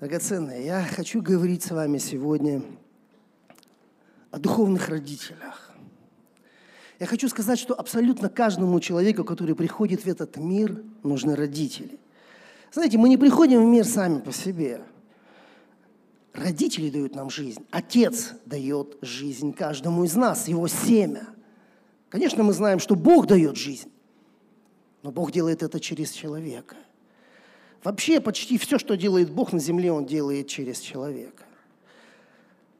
Драгоценные, я хочу говорить с вами сегодня о духовных родителях. Я хочу сказать, что абсолютно каждому человеку, который приходит в этот мир, нужны родители. Знаете, мы не приходим в мир сами по себе. Родители дают нам жизнь. Отец дает жизнь каждому из нас, его семя. Конечно, мы знаем, что Бог дает жизнь, но Бог делает это через человека. Вообще почти все, что делает Бог на земле, Он делает через человека.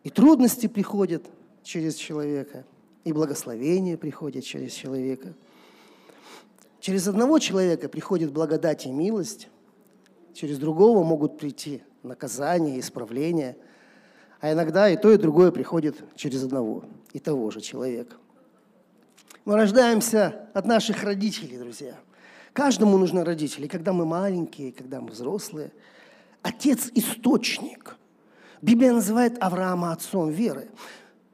И трудности приходят через человека, и благословение приходит через человека. Через одного человека приходит благодать и милость, через другого могут прийти наказание, исправление, а иногда и то, и другое приходит через одного и того же человека. Мы рождаемся от наших родителей, друзья – Каждому нужны родители, когда мы маленькие, когда мы взрослые. Отец – источник. Библия называет Авраама отцом веры.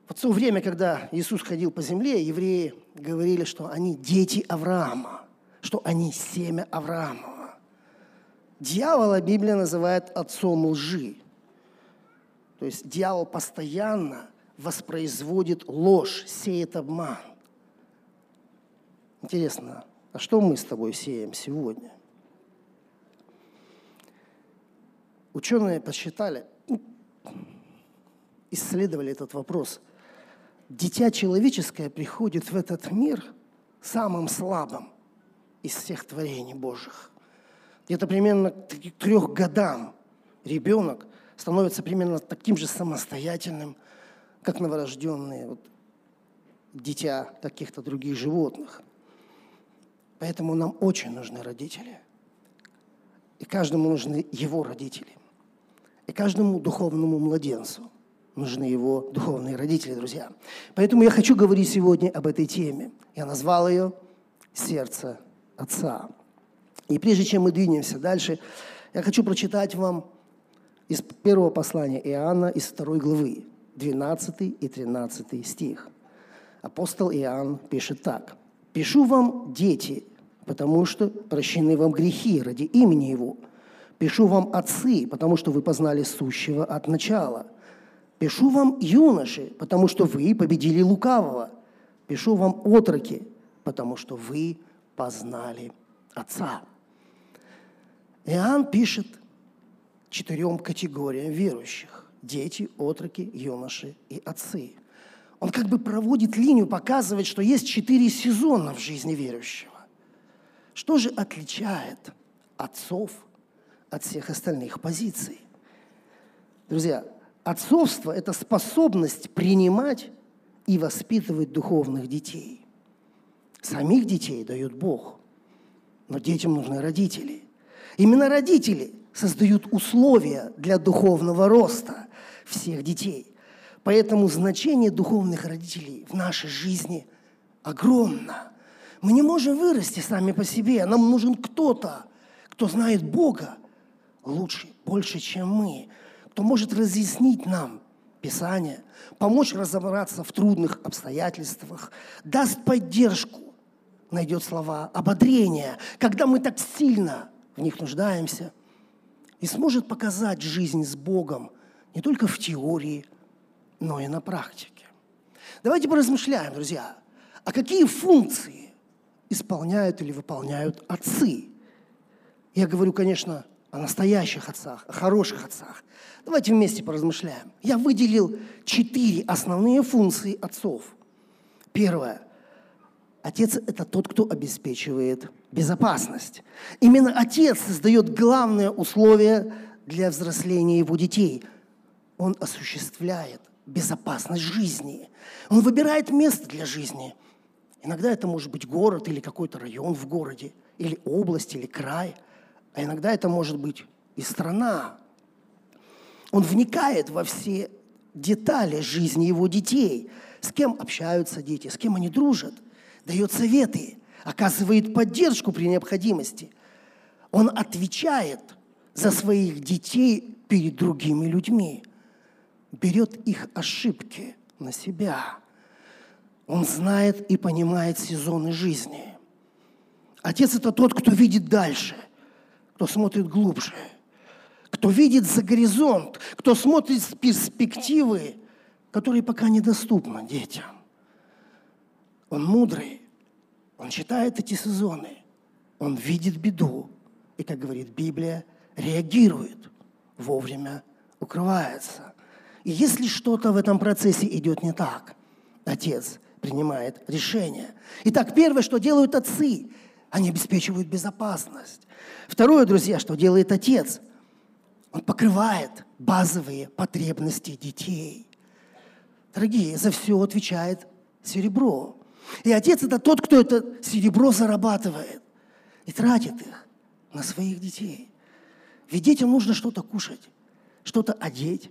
В то время, когда Иисус ходил по земле, евреи говорили, что они дети Авраама, что они семя Авраамова. Дьявола Библия называет отцом лжи. То есть дьявол постоянно воспроизводит ложь, сеет обман. Интересно, а что мы с тобой сеем сегодня? Ученые посчитали, ну, исследовали этот вопрос. Дитя человеческое приходит в этот мир самым слабым из всех творений Божьих. Где-то примерно к трех годам ребенок становится примерно таким же самостоятельным, как новорожденные вот, дитя каких-то других животных – Поэтому нам очень нужны родители. И каждому нужны его родители. И каждому духовному младенцу нужны его духовные родители, друзья. Поэтому я хочу говорить сегодня об этой теме. Я назвал ее «Сердце Отца». И прежде чем мы двинемся дальше, я хочу прочитать вам из первого послания Иоанна, из второй главы, 12 и 13 стих. Апостол Иоанн пишет так. «Пишу вам, дети, потому что прощены вам грехи ради имени Его. Пишу вам, отцы, потому что вы познали сущего от начала. Пишу вам, юноши, потому что вы победили лукавого. Пишу вам, отроки, потому что вы познали Отца. Иоанн пишет четырем категориям верующих – дети, отроки, юноши и отцы. Он как бы проводит линию, показывает, что есть четыре сезона в жизни верующего. Что же отличает отцов от всех остальных позиций? Друзья, отцовство – это способность принимать и воспитывать духовных детей. Самих детей дает Бог, но детям нужны родители. Именно родители создают условия для духовного роста всех детей. Поэтому значение духовных родителей в нашей жизни огромно – мы не можем вырасти сами по себе. Нам нужен кто-то, кто знает Бога лучше, больше, чем мы, кто может разъяснить нам Писание, помочь разобраться в трудных обстоятельствах, даст поддержку, найдет слова ободрения, когда мы так сильно в них нуждаемся, и сможет показать жизнь с Богом не только в теории, но и на практике. Давайте поразмышляем, друзья, а какие функции исполняют или выполняют отцы. Я говорю, конечно, о настоящих отцах, о хороших отцах. Давайте вместе поразмышляем. Я выделил четыре основные функции отцов. Первое. Отец – это тот, кто обеспечивает безопасность. Именно отец создает главное условие для взросления его детей. Он осуществляет безопасность жизни. Он выбирает место для жизни – Иногда это может быть город или какой-то район в городе, или область, или край. А иногда это может быть и страна. Он вникает во все детали жизни его детей. С кем общаются дети, с кем они дружат. Дает советы, оказывает поддержку при необходимости. Он отвечает за своих детей перед другими людьми. Берет их ошибки на себя – он знает и понимает сезоны жизни. Отец – это тот, кто видит дальше, кто смотрит глубже, кто видит за горизонт, кто смотрит с перспективы, которые пока недоступны детям. Он мудрый, он читает эти сезоны, он видит беду, и, как говорит Библия, реагирует вовремя, укрывается. И если что-то в этом процессе идет не так, отец принимает решение. Итак, первое, что делают отцы, они обеспечивают безопасность. Второе, друзья, что делает отец? Он покрывает базовые потребности детей. Дорогие, за все отвечает серебро. И отец – это тот, кто это серебро зарабатывает и тратит их на своих детей. Ведь детям нужно что-то кушать, что-то одеть.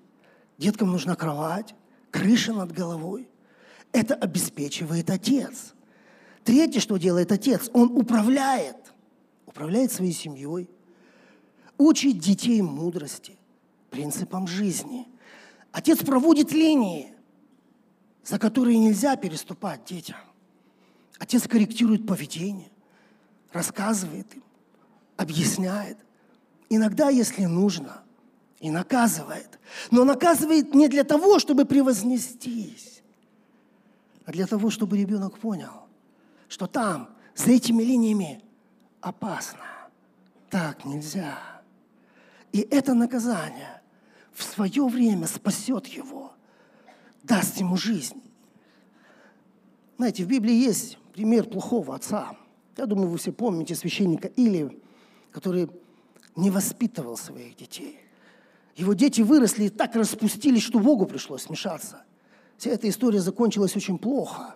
Деткам нужна кровать, крыша над головой. Это обеспечивает отец. Третье, что делает отец, он управляет. Управляет своей семьей. Учит детей мудрости, принципам жизни. Отец проводит линии, за которые нельзя переступать детям. Отец корректирует поведение, рассказывает им, объясняет. Иногда, если нужно, и наказывает. Но наказывает не для того, чтобы превознестись, а для того, чтобы ребенок понял, что там, за этими линиями, опасно. Так нельзя. И это наказание в свое время спасет его, даст ему жизнь. Знаете, в Библии есть пример плохого отца. Я думаю, вы все помните священника Или, который не воспитывал своих детей. Его дети выросли и так распустились, что Богу пришлось смешаться. Вся эта история закончилась очень плохо.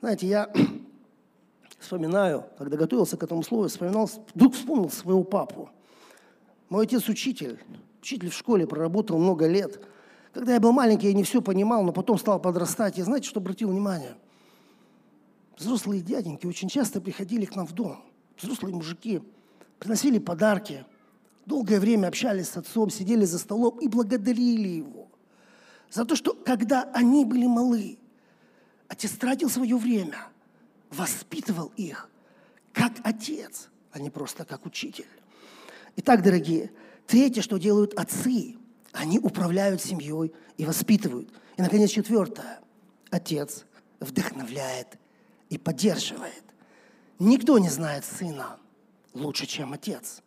Знаете, я вспоминаю, когда готовился к этому слову, вспоминал, вдруг вспомнил своего папу. Мой отец учитель, учитель в школе, проработал много лет. Когда я был маленький, я не все понимал, но потом стал подрастать. И знаете, что обратил внимание – взрослые дяденьки очень часто приходили к нам в дом. Взрослые мужики приносили подарки, долгое время общались с отцом, сидели за столом и благодарили его за то, что когда они были малы, отец тратил свое время, воспитывал их как отец, а не просто как учитель. Итак, дорогие, третье, что делают отцы, они управляют семьей и воспитывают. И, наконец, четвертое. Отец вдохновляет и поддерживает. Никто не знает сына лучше, чем отец.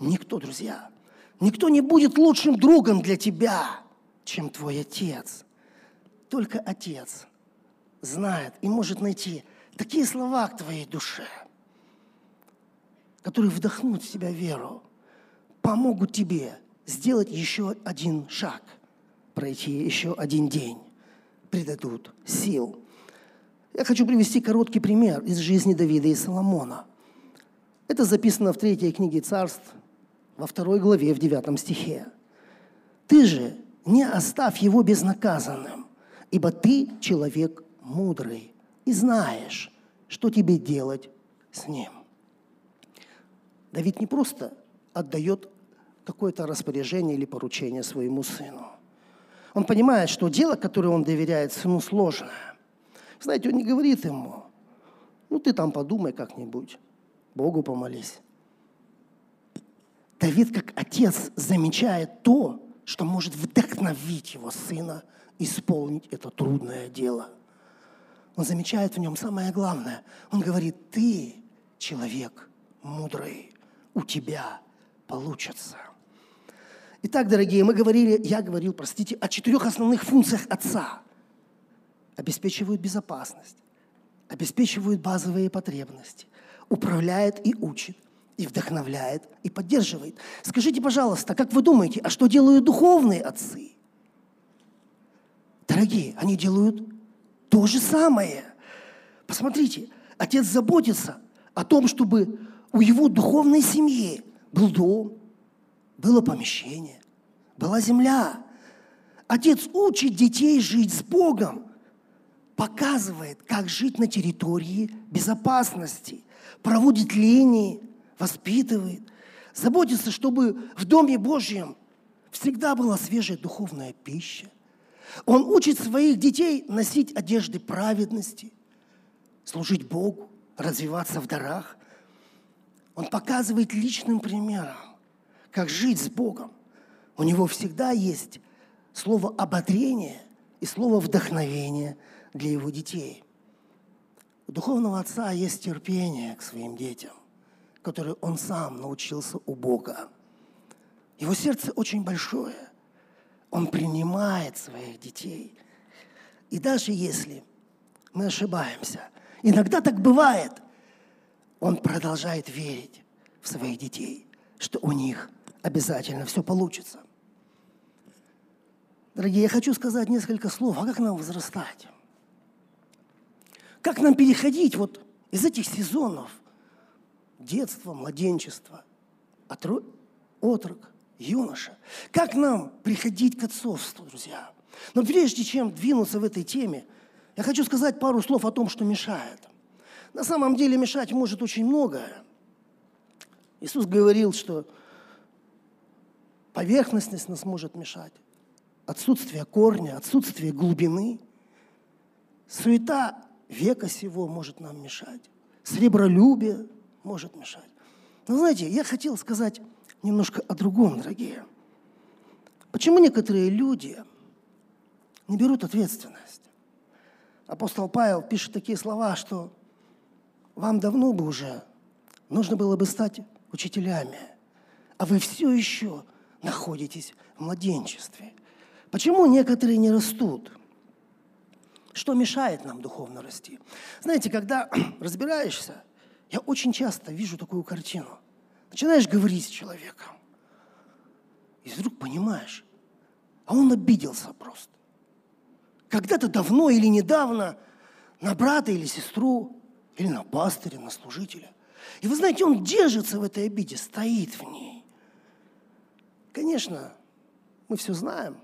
Никто, друзья. Никто не будет лучшим другом для тебя, чем твой отец. Только отец знает и может найти такие слова к твоей душе, которые вдохнут в тебя веру, помогут тебе сделать еще один шаг, пройти еще один день, придадут сил. Я хочу привести короткий пример из жизни Давида и Соломона. Это записано в третьей книге царств, во второй главе, в девятом стихе. «Ты же не оставь его безнаказанным, ибо ты человек мудрый и знаешь, что тебе делать с ним». Давид не просто отдает какое-то распоряжение или поручение своему сыну. Он понимает, что дело, которое он доверяет сыну, сложное. Знаете, он не говорит ему, ну ты там подумай как-нибудь, Богу помолись. Давид, как отец, замечает то, что может вдохновить его сына исполнить это трудное дело. Он замечает в нем самое главное. Он говорит, ты человек мудрый, у тебя получится. Итак, дорогие, мы говорили, я говорил, простите, о четырех основных функциях отца обеспечивают безопасность, обеспечивают базовые потребности, управляет и учит, и вдохновляет, и поддерживает. Скажите, пожалуйста, как вы думаете, а что делают духовные отцы? Дорогие, они делают то же самое. Посмотрите, отец заботится о том, чтобы у его духовной семьи был дом, было помещение, была земля. Отец учит детей жить с Богом, показывает, как жить на территории безопасности, проводит линии, воспитывает, заботится, чтобы в Доме Божьем всегда была свежая духовная пища. Он учит своих детей носить одежды праведности, служить Богу, развиваться в дарах. Он показывает личным примером, как жить с Богом. У него всегда есть слово ободрение и слово вдохновение для его детей. У духовного отца есть терпение к своим детям, которое он сам научился у Бога. Его сердце очень большое. Он принимает своих детей. И даже если мы ошибаемся, иногда так бывает, он продолжает верить в своих детей, что у них обязательно все получится. Дорогие, я хочу сказать несколько слов, а как нам возрастать? Как нам переходить вот из этих сезонов детства, младенчества, отрок, юноша? Как нам приходить к отцовству, друзья? Но прежде чем двинуться в этой теме, я хочу сказать пару слов о том, что мешает. На самом деле мешать может очень многое. Иисус говорил, что поверхностность нас может мешать, отсутствие корня, отсутствие глубины, суета века сего может нам мешать, сребролюбие может мешать. Но знаете, я хотел сказать немножко о другом, дорогие. Почему некоторые люди не берут ответственность? Апостол Павел пишет такие слова, что вам давно бы уже нужно было бы стать учителями, а вы все еще находитесь в младенчестве. Почему некоторые не растут? Что мешает нам духовно расти? Знаете, когда разбираешься, я очень часто вижу такую картину. Начинаешь говорить с человеком, и вдруг понимаешь, а он обиделся просто. Когда-то давно или недавно на брата или сестру, или на пастыря, на служителя. И вы знаете, он держится в этой обиде, стоит в ней. Конечно, мы все знаем.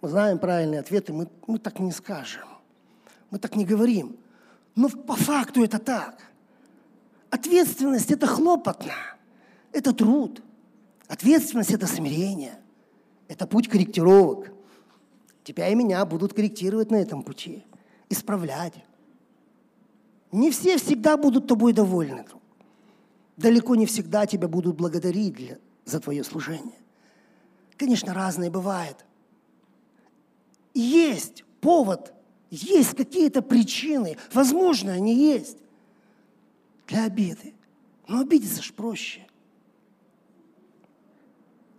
Мы знаем правильные ответы, мы, мы так не скажем. Мы так не говорим. Но по факту это так. Ответственность – это хлопотно, это труд. Ответственность – это смирение, это путь корректировок. Тебя и меня будут корректировать на этом пути, исправлять. Не все всегда будут тобой довольны. Далеко не всегда тебя будут благодарить для, за твое служение. Конечно, разное бывает. Есть повод, есть какие-то причины, возможно, они есть для обиды. Но обидеться ж проще.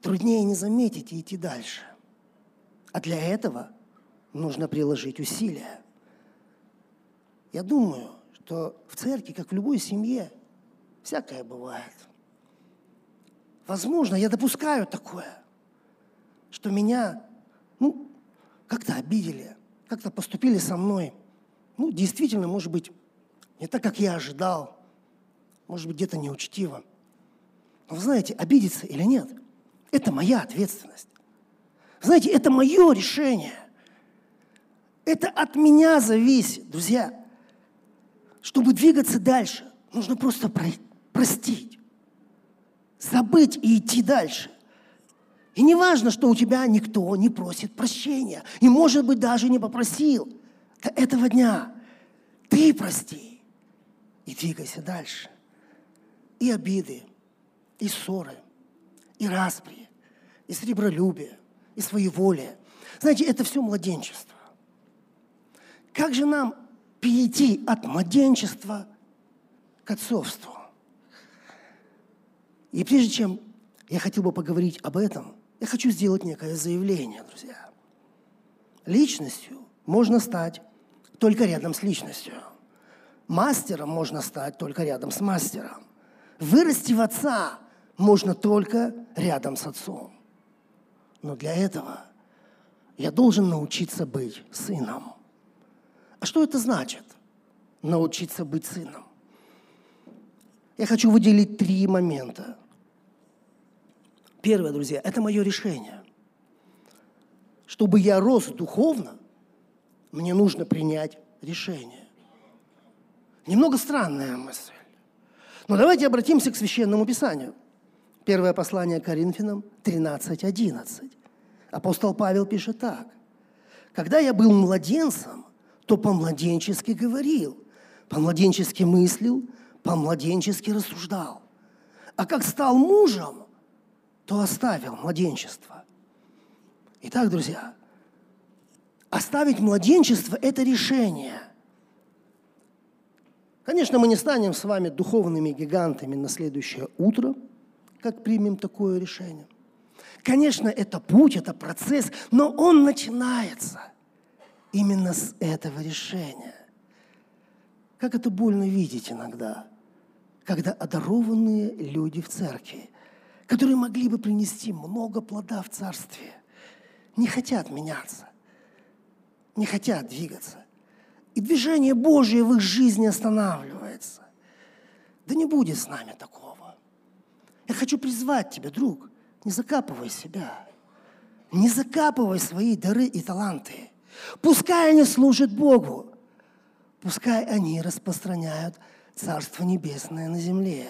Труднее не заметить и идти дальше. А для этого нужно приложить усилия. Я думаю, что в церкви, как в любой семье, всякое бывает. Возможно, я допускаю такое, что меня, ну, как-то обидели, как-то поступили со мной. Ну, действительно, может быть, не так, как я ожидал. Может быть, где-то неучтиво. Но вы знаете, обидеться или нет, это моя ответственность. Знаете, это мое решение. Это от меня зависит, друзья. Чтобы двигаться дальше, нужно просто простить забыть и идти дальше. И не важно, что у тебя никто не просит прощения. И, может быть, даже не попросил. До этого дня ты прости и двигайся дальше. И обиды, и ссоры, и распри, и сребролюбие, и своеволие. Знаете, это все младенчество. Как же нам перейти от младенчества к отцовству? И прежде чем я хотел бы поговорить об этом, я хочу сделать некое заявление, друзья. Личностью можно стать только рядом с личностью. Мастером можно стать только рядом с мастером. Вырасти в отца можно только рядом с отцом. Но для этого я должен научиться быть сыном. А что это значит? Научиться быть сыном. Я хочу выделить три момента. Первое, друзья, это мое решение. Чтобы я рос духовно, мне нужно принять решение. Немного странная мысль. Но давайте обратимся к Священному Писанию. Первое послание Коринфянам 13.11. Апостол Павел пишет так. «Когда я был младенцем, то по-младенчески говорил, по-младенчески мыслил, по-младенчески рассуждал. А как стал мужем, то оставил младенчество. Итак, друзья, оставить младенчество – это решение. Конечно, мы не станем с вами духовными гигантами на следующее утро, как примем такое решение. Конечно, это путь, это процесс, но он начинается именно с этого решения. Как это больно видеть иногда, когда одарованные люди в церкви, которые могли бы принести много плода в царстве, не хотят меняться, не хотят двигаться. И движение Божие в их жизни останавливается. Да не будет с нами такого. Я хочу призвать тебя, друг, не закапывай себя. Не закапывай свои дары и таланты. Пускай они служат Богу. Пускай они распространяют Царство Небесное на земле.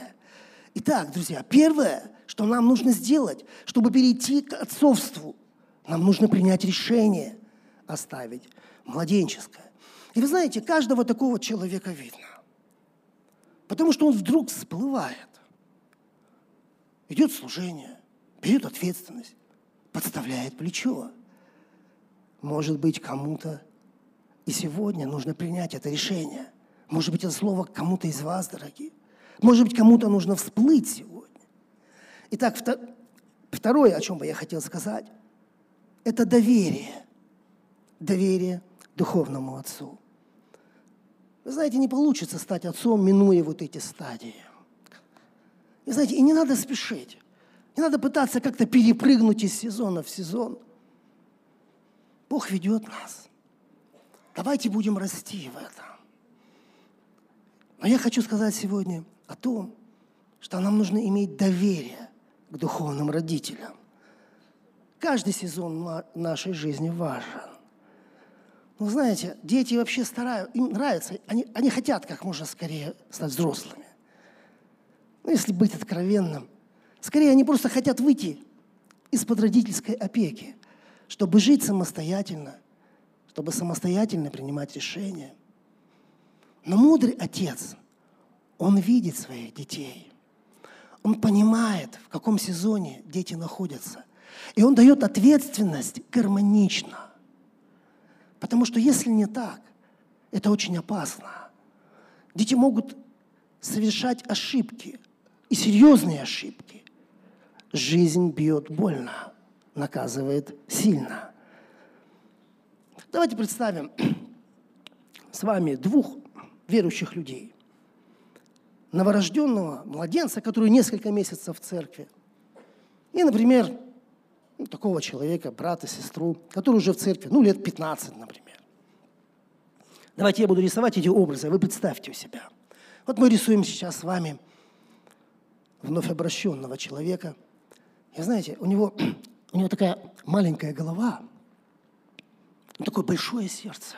Итак, друзья, первое, что нам нужно сделать, чтобы перейти к отцовству, нам нужно принять решение оставить младенческое. И вы знаете, каждого такого человека видно. Потому что он вдруг всплывает. Идет служение, берет ответственность, подставляет плечо. Может быть, кому-то и сегодня нужно принять это решение. Может быть, это слово кому-то из вас, дорогие. Может быть, кому-то нужно всплыть сегодня. Итак, второе, о чем бы я хотел сказать, это доверие. Доверие духовному отцу. Вы знаете, не получится стать отцом, минуя вот эти стадии. И знаете, и не надо спешить. Не надо пытаться как-то перепрыгнуть из сезона в сезон. Бог ведет нас. Давайте будем расти в этом. Но я хочу сказать сегодня о том, что нам нужно иметь доверие к духовным родителям. Каждый сезон нашей жизни важен. Но знаете, дети вообще стараются, им нравится, они, они хотят как можно скорее стать взрослыми. Ну, если быть откровенным, скорее они просто хотят выйти из-под родительской опеки, чтобы жить самостоятельно – чтобы самостоятельно принимать решения. Но мудрый отец, он видит своих детей. Он понимает, в каком сезоне дети находятся. И он дает ответственность гармонично. Потому что если не так, это очень опасно. Дети могут совершать ошибки, и серьезные ошибки. Жизнь бьет больно, наказывает сильно. Давайте представим с вами двух верующих людей. Новорожденного младенца, который несколько месяцев в церкви. И, например, ну, такого человека, брата, сестру, который уже в церкви, ну, лет 15, например. Давайте я буду рисовать эти образы, а вы представьте у себя. Вот мы рисуем сейчас с вами вновь обращенного человека. И знаете, у него, у него такая маленькая голова – ну, такое большое сердце.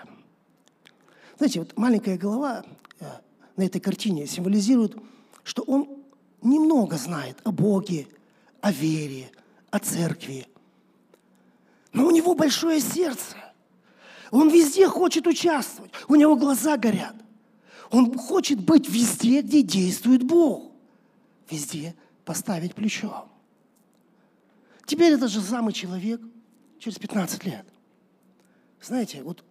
Знаете, вот маленькая голова э, на этой картине символизирует, что он немного знает о Боге, о вере, о церкви. Но у него большое сердце. Он везде хочет участвовать. У него глаза горят. Он хочет быть везде, где действует Бог. Везде поставить плечо. Теперь это же самый человек через 15 лет – знаете, вот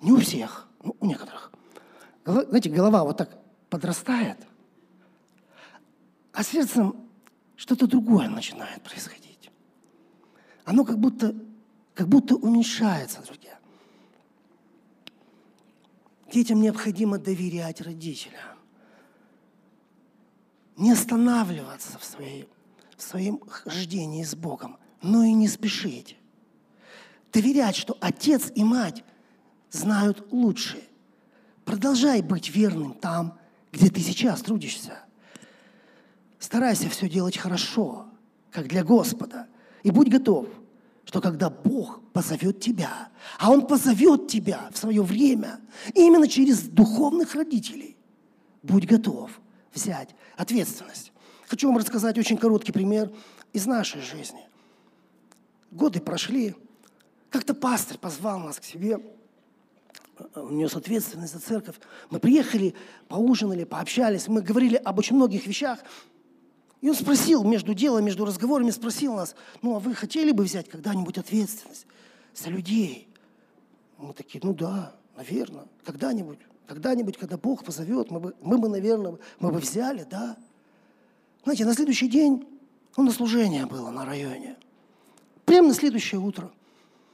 не у всех, ну, у некоторых, знаете, голова вот так подрастает, а сердцем что-то другое начинает происходить. Оно как будто, как будто уменьшается, друзья. Детям необходимо доверять родителям. Не останавливаться в, своей, в своем хождении с Богом, но и не спешить доверять, что отец и мать знают лучше. Продолжай быть верным там, где ты сейчас трудишься. Старайся все делать хорошо, как для Господа. И будь готов, что когда Бог позовет тебя, а Он позовет тебя в свое время, именно через духовных родителей, будь готов взять ответственность. Хочу вам рассказать очень короткий пример из нашей жизни. Годы прошли, как-то пастор позвал нас к себе, он нес ответственность за церковь. Мы приехали, поужинали, пообщались, мы говорили об очень многих вещах. И он спросил между делом, между разговорами, спросил нас, ну а вы хотели бы взять когда-нибудь ответственность за людей? Мы такие, ну да, наверное, когда-нибудь, когда-нибудь, когда Бог позовет, мы бы, мы бы, наверное, мы бы взяли, да. Знаете, на следующий день, ну, на служение было на районе. Прямо на следующее утро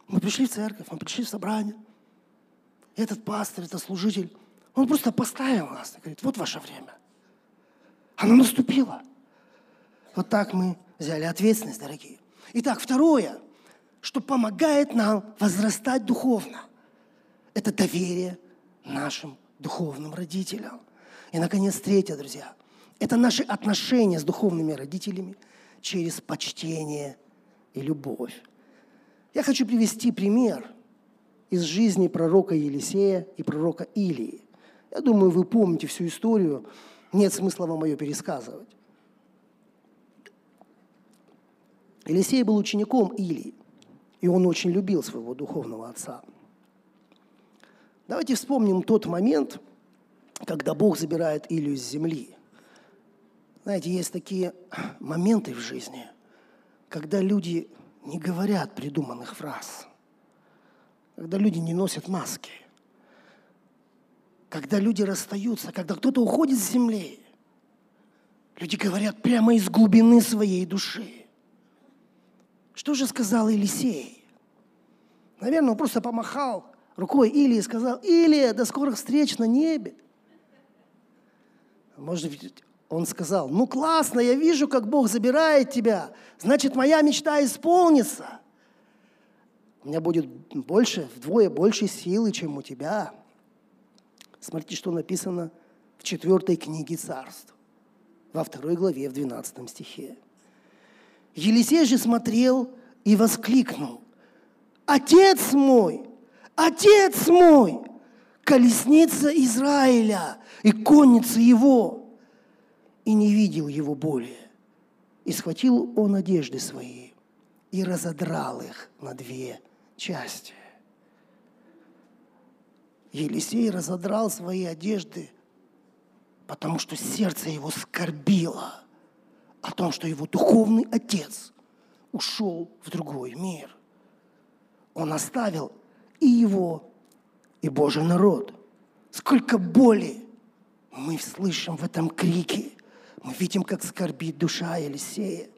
мы пришли в церковь, мы пришли в собрание. Этот пастор, этот служитель, он просто поставил нас и говорит, вот ваше время. Оно наступило. Вот так мы взяли ответственность, дорогие. Итак, второе, что помогает нам возрастать духовно, это доверие нашим духовным родителям. И, наконец, третье, друзья, это наши отношения с духовными родителями через почтение и любовь. Я хочу привести пример из жизни пророка Елисея и пророка Илии. Я думаю, вы помните всю историю, нет смысла вам ее пересказывать. Елисей был учеником Илии, и он очень любил своего духовного отца. Давайте вспомним тот момент, когда Бог забирает Илию с земли. Знаете, есть такие моменты в жизни, когда люди не говорят придуманных фраз, когда люди не носят маски, когда люди расстаются, когда кто-то уходит с земли. Люди говорят прямо из глубины своей души. Что же сказал Елисей? Наверное, он просто помахал рукой Илии и сказал, Илия, до скорых встреч на небе. Может быть, он сказал, ну классно, я вижу, как Бог забирает тебя, значит, моя мечта исполнится. У меня будет больше, вдвое больше силы, чем у тебя. Смотрите, что написано в четвертой книге царств, во второй главе, в 12 стихе. Елисей же смотрел и воскликнул. Отец мой, отец мой, колесница Израиля и конница его. И не видел его более. И схватил он одежды свои и разодрал их на две части. Елисей разодрал свои одежды, потому что сердце его скорбило – о том, что его духовный отец ушел в другой мир. Он оставил и его, и Божий народ. Сколько боли мы слышим в этом крике. Мы видим, как скорбит душа Елисея.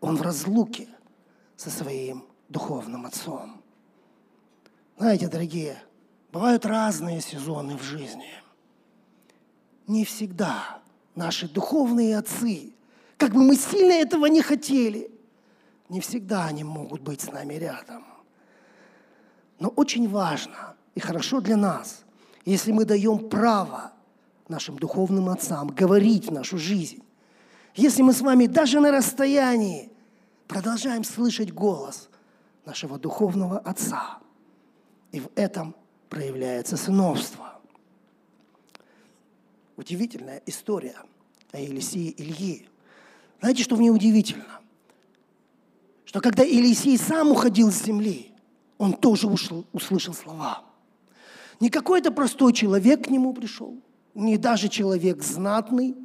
Он в разлуке со своим духовным отцом. Знаете, дорогие, бывают разные сезоны в жизни. Не всегда наши духовные отцы как бы мы сильно этого не хотели, не всегда они могут быть с нами рядом. Но очень важно и хорошо для нас, если мы даем право нашим духовным отцам говорить в нашу жизнь. Если мы с вами даже на расстоянии продолжаем слышать голос нашего духовного отца. И в этом проявляется сыновство. Удивительная история о Елисее Ильи. Знаете, что в ней удивительно? Что когда Елисей сам уходил с земли, он тоже ушел, услышал слова. Не какой-то простой человек к нему пришел, не даже человек знатный,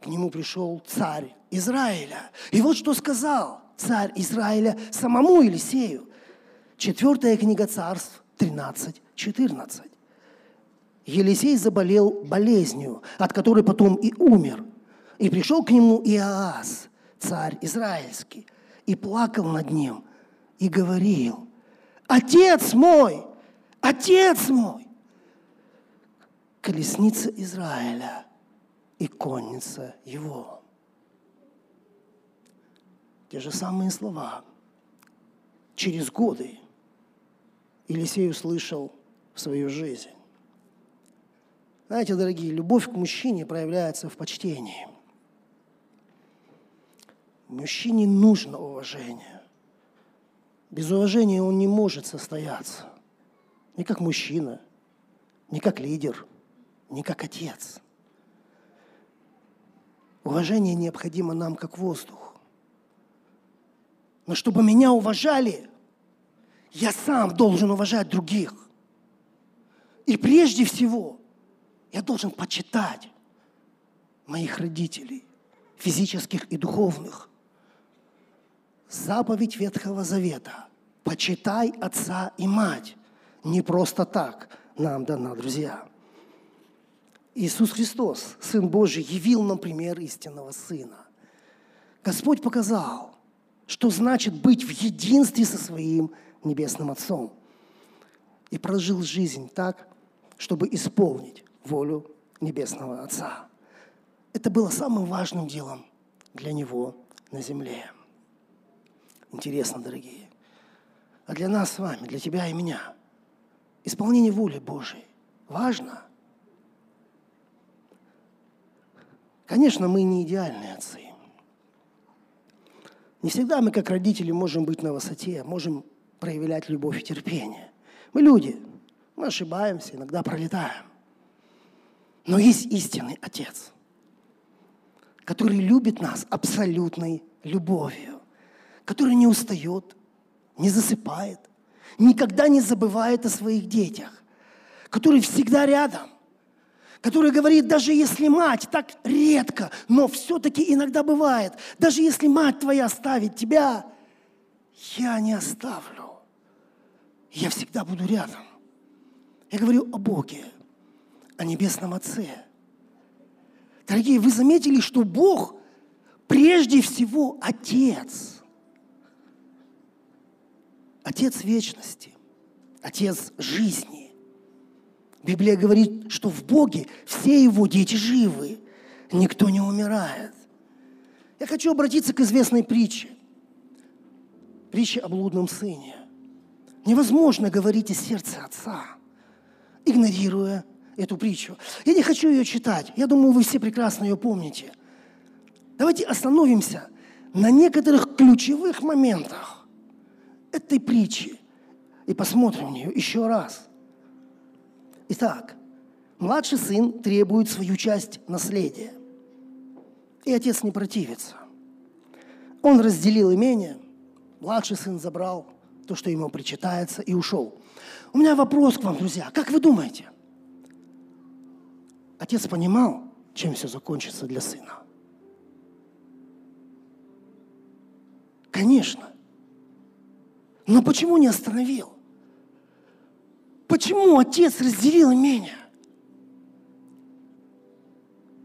к нему пришел царь Израиля. И вот что сказал царь Израиля самому Елисею. Четвертая книга царств 13, 14. Елисей заболел болезнью, от которой потом и умер. И пришел к нему Иоас, царь израильский, и плакал над ним, и говорил, «Отец мой! Отец мой!» Колесница Израиля и конница его. Те же самые слова. Через годы Елисей услышал в свою жизнь. Знаете, дорогие, любовь к мужчине проявляется в почтении – Мужчине нужно уважение. Без уважения он не может состояться. Ни как мужчина, ни как лидер, ни как отец. Уважение необходимо нам как воздух. Но чтобы меня уважали, я сам должен уважать других. И прежде всего я должен почитать моих родителей, физических и духовных. Заповедь Ветхого Завета. Почитай отца и мать. Не просто так нам дана, друзья. Иисус Христос, Сын Божий, явил нам пример истинного Сына. Господь показал, что значит быть в единстве со своим Небесным Отцом. И прожил жизнь так, чтобы исполнить волю Небесного Отца. Это было самым важным делом для Него на земле. Интересно, дорогие. А для нас с вами, для тебя и меня, исполнение воли Божией важно – Конечно, мы не идеальные отцы. Не всегда мы, как родители, можем быть на высоте, можем проявлять любовь и терпение. Мы люди, мы ошибаемся, иногда пролетаем. Но есть истинный Отец, который любит нас абсолютной любовью, который не устает, не засыпает, никогда не забывает о своих детях, который всегда рядом – который говорит, даже если мать, так редко, но все-таки иногда бывает, даже если мать твоя оставит тебя, я не оставлю. Я всегда буду рядом. Я говорю о Боге, о Небесном Отце. Дорогие, вы заметили, что Бог прежде всего Отец. Отец вечности, Отец жизни. Библия говорит, что в Боге все его дети живы, никто не умирает. Я хочу обратиться к известной притче. Притче о блудном сыне. Невозможно говорить из сердца отца, игнорируя эту притчу. Я не хочу ее читать. Я думаю, вы все прекрасно ее помните. Давайте остановимся на некоторых ключевых моментах этой притчи и посмотрим в нее еще раз – Итак, младший сын требует свою часть наследия. И отец не противится. Он разделил имение, младший сын забрал то, что ему причитается, и ушел. У меня вопрос к вам, друзья. Как вы думаете? Отец понимал, чем все закончится для сына? Конечно. Но почему не остановил? Почему отец разделил имение?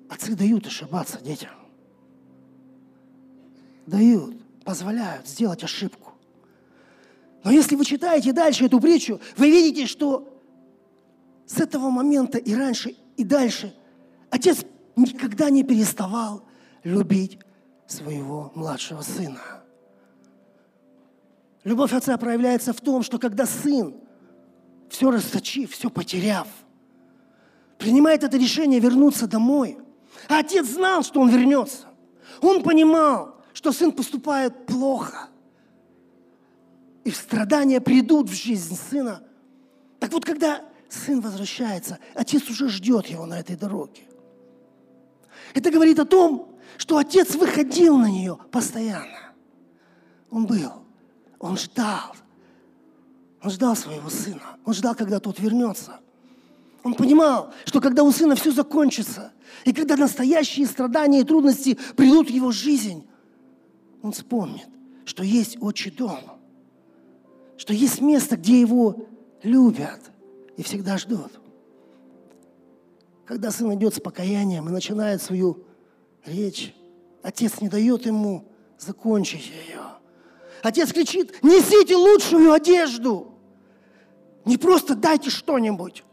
Отцы дают ошибаться детям. Дают, позволяют сделать ошибку. Но если вы читаете дальше эту притчу, вы видите, что с этого момента и раньше, и дальше отец никогда не переставал любить своего младшего сына. Любовь отца проявляется в том, что когда сын все расточив, все потеряв, принимает это решение вернуться домой. А отец знал, что он вернется. Он понимал, что сын поступает плохо. И страдания придут в жизнь сына. Так вот, когда сын возвращается, отец уже ждет его на этой дороге. Это говорит о том, что отец выходил на нее постоянно. Он был, он ждал, он ждал своего сына. Он ждал, когда тот вернется. Он понимал, что когда у сына все закончится, и когда настоящие страдания и трудности придут в его жизнь, он вспомнит, что есть отчий дом, что есть место, где его любят и всегда ждут. Когда сын идет с покаянием и начинает свою речь, отец не дает ему закончить ее. Отец кричит, несите лучшую одежду – не просто дайте что-нибудь.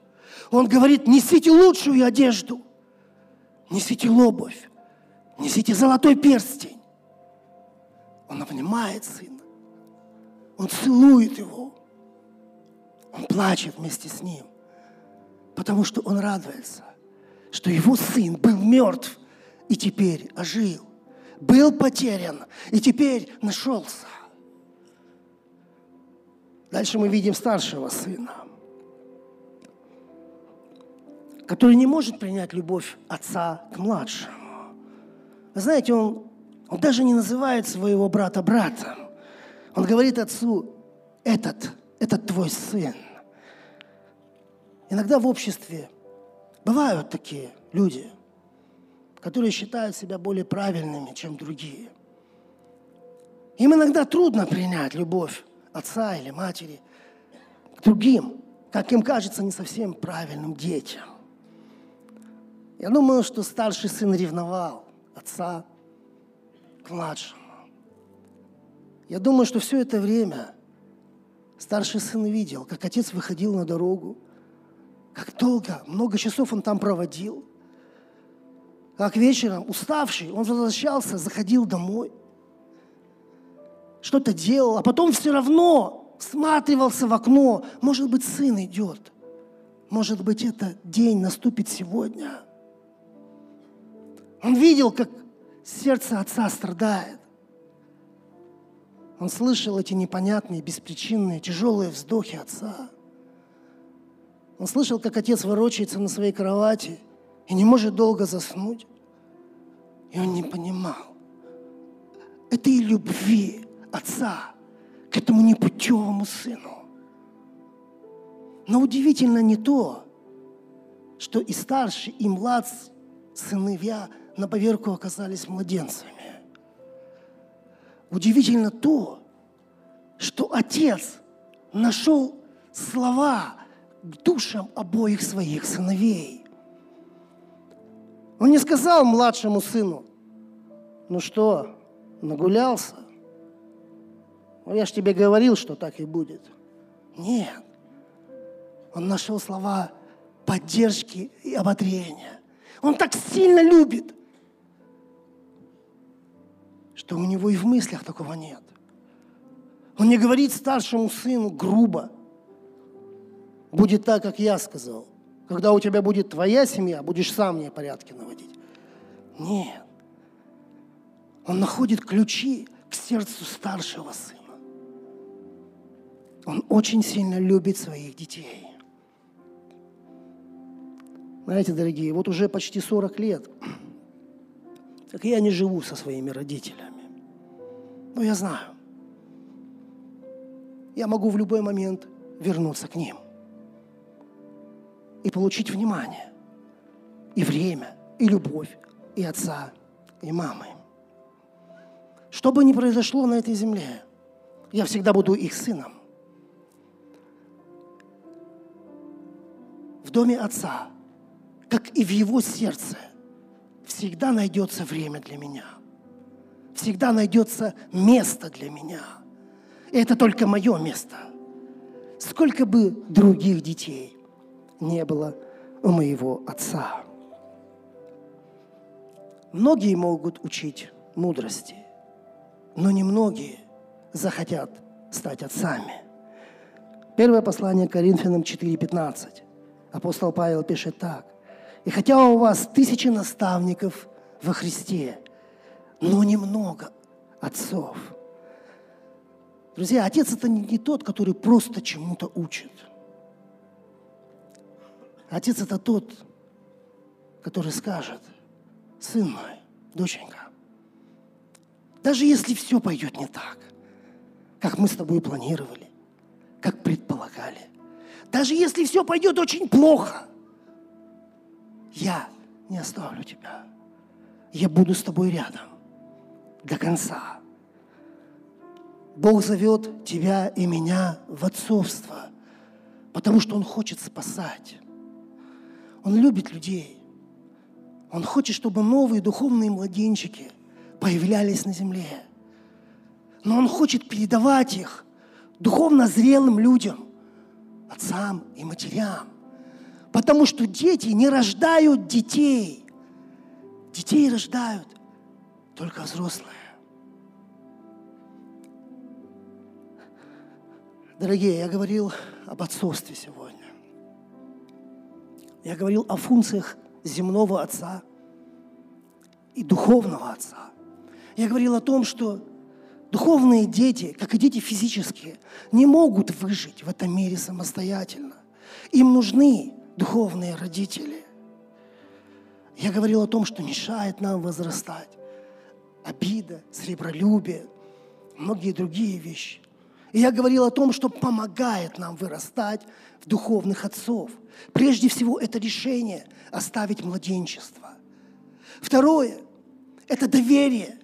Он говорит, несите лучшую одежду, несите обувь, несите золотой перстень. Он обнимает сына, он целует его, он плачет вместе с ним, потому что он радуется, что его сын был мертв и теперь ожил, был потерян и теперь нашелся. Дальше мы видим старшего сына, который не может принять любовь отца к младшему. Вы знаете, он, он даже не называет своего брата братом. Он говорит отцу, этот, этот твой сын. Иногда в обществе бывают такие люди, которые считают себя более правильными, чем другие. Им иногда трудно принять любовь отца или матери к другим, как им кажется, не совсем правильным детям. Я думаю, что старший сын ревновал отца к младшему. Я думаю, что все это время старший сын видел, как отец выходил на дорогу, как долго, много часов он там проводил, как вечером, уставший, он возвращался, заходил домой, что-то делал, а потом все равно всматривался в окно, может быть, сын идет, может быть, это день наступит сегодня. Он видел, как сердце отца страдает. Он слышал эти непонятные, беспричинные, тяжелые вздохи отца. Он слышал, как отец ворочается на своей кровати и не может долго заснуть. И он не понимал этой любви отца к этому непутевому сыну. Но удивительно не то, что и старший, и млад сыновья на поверку оказались младенцами. Удивительно то, что отец нашел слова к душам обоих своих сыновей. Он не сказал младшему сыну, ну что, нагулялся? Ну, я ж тебе говорил, что так и будет. Нет. Он нашел слова поддержки и ободрения. Он так сильно любит, что у него и в мыслях такого нет. Он не говорит старшему сыну грубо. Будет так, как я сказал. Когда у тебя будет твоя семья, будешь сам мне порядки наводить. Нет. Он находит ключи к сердцу старшего сына. Он очень сильно любит своих детей. Знаете, дорогие, вот уже почти 40 лет, как я не живу со своими родителями. Но я знаю, я могу в любой момент вернуться к ним и получить внимание, и время, и любовь, и отца, и мамы. Что бы ни произошло на этой земле, я всегда буду их сыном. Доме отца, как и в его сердце, всегда найдется время для меня – всегда найдется место для меня. И это только мое место. Сколько бы других детей не было у моего отца. Многие могут учить мудрости, но немногие захотят стать отцами. Первое послание Коринфянам 4.15. Апостол Павел пишет так. «И хотя у вас тысячи наставников во Христе, но немного отцов. Друзья, отец это не тот, который просто чему-то учит. Отец это тот, который скажет, сын мой, доченька, даже если все пойдет не так, как мы с тобой планировали, как предполагали, даже если все пойдет очень плохо, я не оставлю тебя. Я буду с тобой рядом до конца. Бог зовет тебя и меня в отцовство, потому что Он хочет спасать. Он любит людей. Он хочет, чтобы новые духовные младенчики появлялись на земле. Но Он хочет передавать их духовно зрелым людям, отцам и матерям. Потому что дети не рождают детей. Детей рождают только взрослые. Дорогие, я говорил об отцовстве сегодня. Я говорил о функциях земного отца и духовного отца. Я говорил о том, что духовные дети, как и дети физические, не могут выжить в этом мире самостоятельно. Им нужны духовные родители. Я говорил о том, что мешает нам возрастать обида, сребролюбие, многие другие вещи. И я говорил о том, что помогает нам вырастать в духовных отцов. Прежде всего, это решение оставить младенчество. Второе – это доверие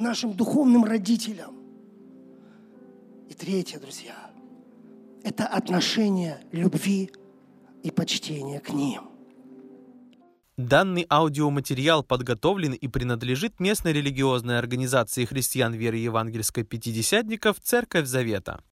нашим духовным родителям. И третье, друзья, это отношение любви и почтения к ним. Данный аудиоматериал подготовлен и принадлежит местной религиозной организации христиан веры евангельской пятидесятников «Церковь Завета».